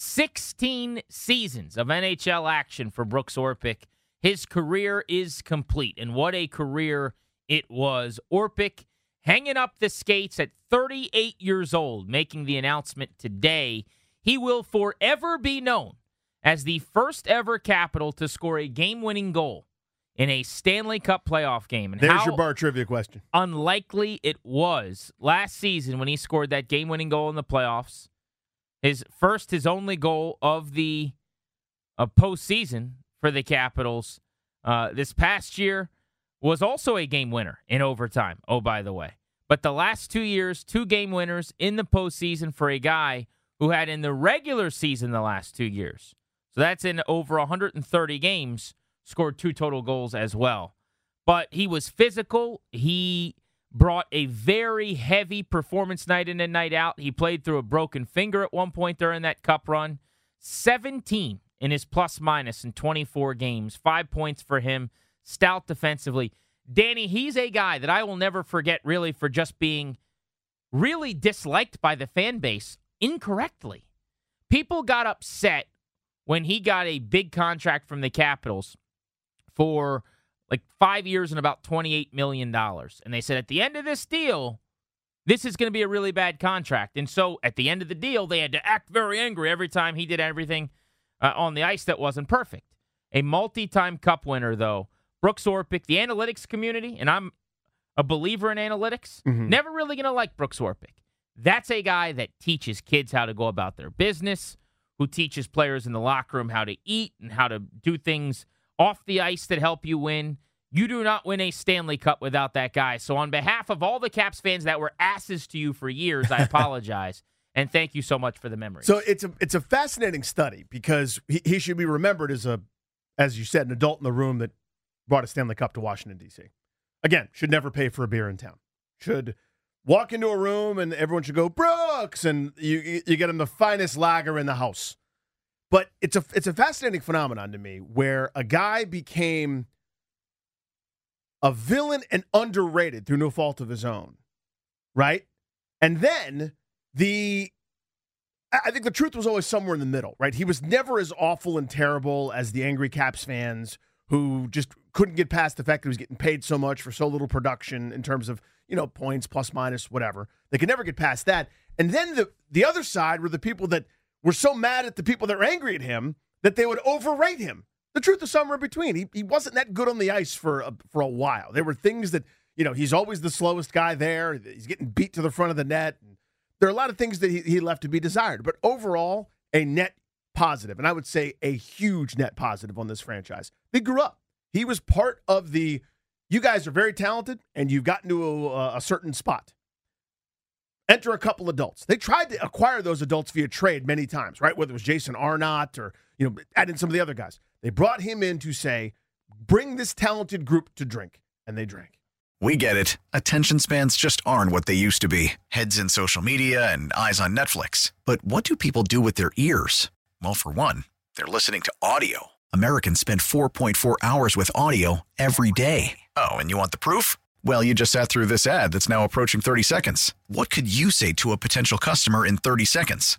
16 seasons of NHL action for Brooks Orpik. His career is complete, and what a career it was. Orpik hanging up the skates at 38 years old, making the announcement today. He will forever be known as the first ever Capital to score a game winning goal in a Stanley Cup playoff game. And There's your bar trivia question. unlikely it was last season when he scored that game winning goal in the playoffs. His first, his only goal of the uh, postseason for the Capitals uh, this past year was also a game winner in overtime. Oh, by the way. But the last two years, two game winners in the postseason for a guy who had in the regular season the last two years. So that's in over 130 games, scored two total goals as well. But he was physical. He brought a very heavy performance night in and night out. He played through a broken finger at one point during that cup run. 17 in his plus minus in 24 games, five points for him, stout defensively. Danny, he's a guy that I will never forget really for just being really disliked by the fan base incorrectly. People got upset when he got a big contract from the Capitals for like five years and about $28 million. And they said at the end of this deal, this is going to be a really bad contract. And so at the end of the deal, they had to act very angry every time he did everything uh, on the ice that wasn't perfect. A multi time cup winner, though, Brooks Orpik, the analytics community, and I'm a believer in analytics, never really going to like Brooks Orpik. That's a guy that teaches kids how to go about their business, who teaches players in the locker room how to eat and how to do things off the ice that help you win. You do not win a Stanley Cup without that guy. So, on behalf of all the Caps fans that were asses to you for years, I apologize. and thank you so much for the memories. So it's a it's a fascinating study because he, he should be remembered as a, as you said, an adult in the room that brought a Stanley Cup to Washington D.C. Again, should never pay for a beer in town. Should walk into a room and everyone should go Brooks, and you you get him the finest lager in the house. But it's a it's a fascinating phenomenon to me where a guy became a villain and underrated through no fault of his own, right? And then the I think the truth was always somewhere in the middle, right? He was never as awful and terrible as the angry Caps fans who just couldn't get past the fact that he was getting paid so much for so little production in terms of, you know, points, plus minus, whatever. They could never get past that. And then the the other side were the people that were so mad at the people that were angry at him that they would overrate him. The truth is somewhere in between. He, he wasn't that good on the ice for a, for a while. There were things that, you know, he's always the slowest guy there. He's getting beat to the front of the net. There are a lot of things that he, he left to be desired. But overall, a net positive, and I would say a huge net positive on this franchise. They grew up. He was part of the, you guys are very talented and you've gotten to a, a certain spot. Enter a couple adults. They tried to acquire those adults via trade many times, right? Whether it was Jason Arnott or, you know, add in some of the other guys. They brought him in to say, bring this talented group to drink. And they drank. We get it. Attention spans just aren't what they used to be heads in social media and eyes on Netflix. But what do people do with their ears? Well, for one, they're listening to audio. Americans spend 4.4 hours with audio every day. Oh, and you want the proof? Well, you just sat through this ad that's now approaching 30 seconds. What could you say to a potential customer in 30 seconds?